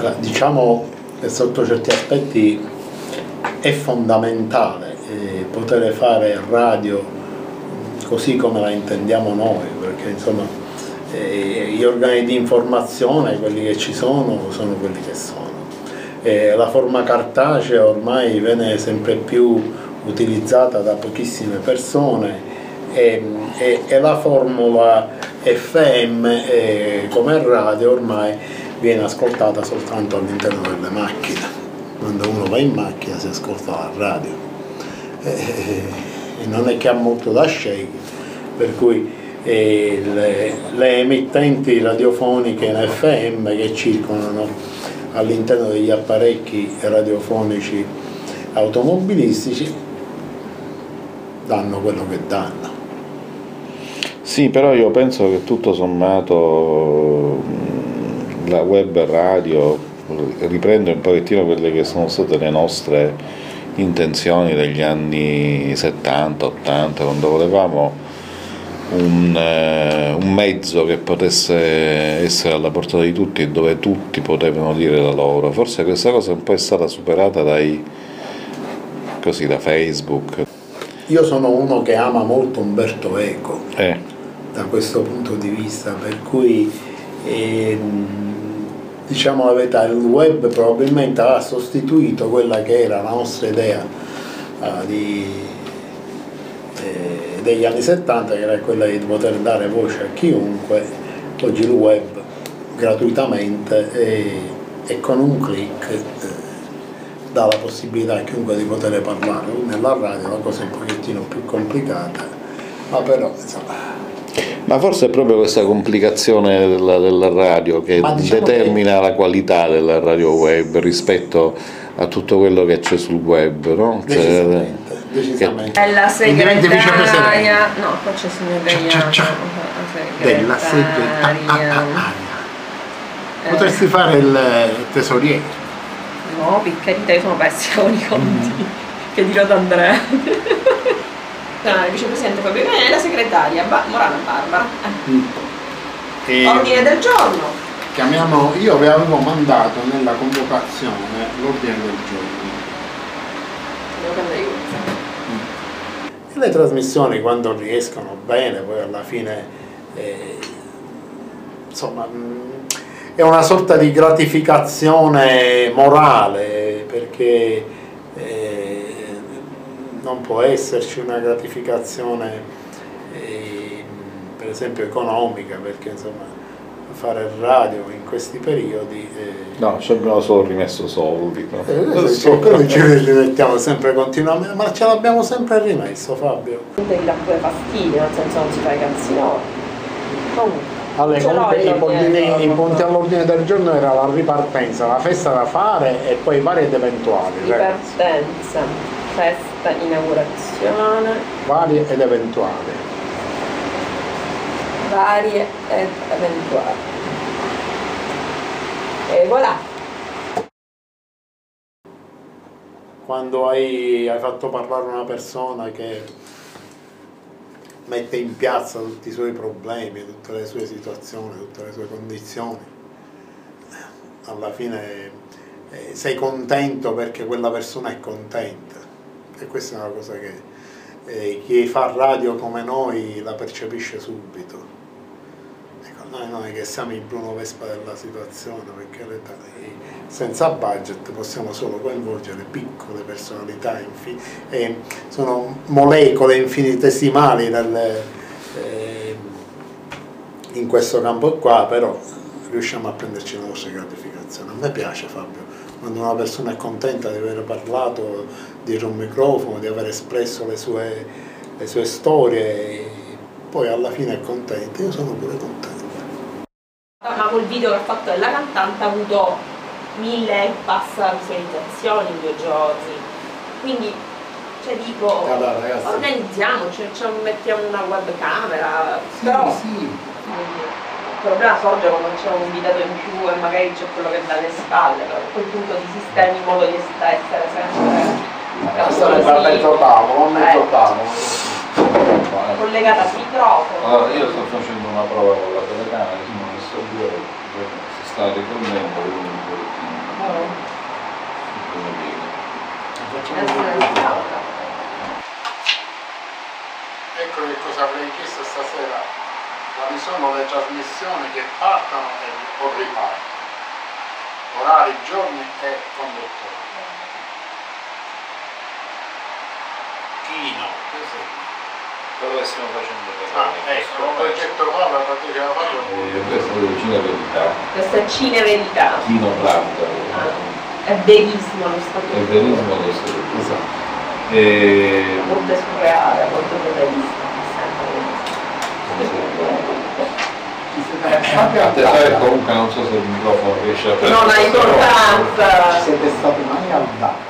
Allora, diciamo che sotto certi aspetti è fondamentale eh, poter fare radio così come la intendiamo noi, perché insomma eh, gli organi di informazione, quelli che ci sono, sono quelli che sono. Eh, la forma cartacea ormai viene sempre più utilizzata da pochissime persone e, e, e la formula FM eh, come radio ormai viene ascoltata soltanto all'interno delle macchine. Quando uno va in macchina si ascolta la radio e non è che ha molto da scegliere, per cui eh, le, le emittenti radiofoniche in FM che circolano all'interno degli apparecchi radiofonici automobilistici danno quello che danno. Sì, però io penso che tutto sommato la web radio riprende un pochettino quelle che sono state le nostre intenzioni degli anni 70, 80, quando volevamo un, eh, un, mezzo che potesse essere alla portata di tutti e dove tutti potevano dire la loro. Forse questa cosa un po' è stata superata dai, così, da Facebook. Io sono uno che ama molto Umberto Eco eh. da questo punto di vista, per cui ehm, diciamo la verità, il web probabilmente ha sostituito quella che era la nostra idea uh, di, eh, degli anni 70, che era quella di poter dare voce a chiunque, oggi il web gratuitamente e, e con un clic eh, dà la possibilità a chiunque di poter parlare. Nella radio la cosa è un pochettino più complicata, ma però insomma ma forse è proprio questa complicazione della, della radio che diciamo determina che... la qualità della radio web rispetto a tutto quello che c'è sul web, no? Cioè, decisamente, decisamente. È la segretaria, no, qua c'è segreteria della segretaria. Potresti fare il tesoriere. No, piccarita, io sono pessima con i conti, mm. che dirò ad Andrea il vicepresidente Fabio Ivanelli e la segretaria ba Morana Barbara. Eh. Mm. E ordine del giorno. Chiamiamo, io vi avevo mandato nella convocazione l'ordine del giorno. Mm. Le trasmissioni quando riescono bene, poi alla fine eh, insomma mh, mm, è una sorta di gratificazione morale perché eh, non può esserci una gratificazione eh, per esempio economica perché insomma fare il radio in questi periodi eh, no ci abbiamo solo rimesso soldi no? eh, so. noi ci rimettiamo sempre continuamente ma ce l'abbiamo sempre rimesso Fabio devi dà pure fastidio nel senso non si fa i canzoni comunque allora, comunque i, punti, i punti all'ordine del giorno era la ripartenza, la festa da fare e poi vari ed eventuali. Ripartenza. Festa inaugurazione. Varie ed eventuali. Varie ed eventuali. E voilà. Quando hai, hai fatto parlare una persona che mette in piazza tutti i suoi problemi, tutte le sue situazioni, tutte le sue condizioni, alla fine eh, sei contento perché quella persona è contenta e questa è una cosa che eh, chi fa radio come noi la percepisce subito. Ecco, noi non è che siamo il Bruno Vespa della situazione, perché senza budget possiamo solo coinvolgere piccole personalità, eh, sono molecole infinitesimali nelle, eh, in questo campo qua, però riusciamo a prenderci la nostra gratificazione. A me piace Fabio, quando una persona è contenta di aver parlato dietro un microfono, di aver espresso le sue, le sue storie, poi alla fine è contenta, io sono pure contenta. Ma col video che ha fatto della cantante ha avuto mille e passa visualizzazioni in due giorni, quindi cioè dico, allora, organizziamoci, cioè, mettiamo una webcamera, sì, però sì. Il problema sorge quando c'è un invitato in più e magari c'è quello che dà le spalle, però a quel punto ti sistemi in modo di essere sempre questa ne fa mezzo tavolo, mezzo tavolo. Collegata al microfono. Allora, io sto facendo una prova con la telecamera, sono messo due, si sta riprendendo, quindi Ecco che cosa avrei chiesto stasera. Quali sono le trasmissioni che partono e o ripartono? Orari, giorni e conduttori. Chino, questo è quello che stiamo facendo per Ah, ecco, il progetto Fava, la pratica Fava. eh, questo è Cine Verità, Questa è Verità. Chino Planta, Ah, è verissimo lo è statuto. verismo lo stesso. Esatto. E... A volte surreale, a volte totalista. Attenzione, comunque non so se il microfono riesce a Non ha importanza. Siete stati mai al bar?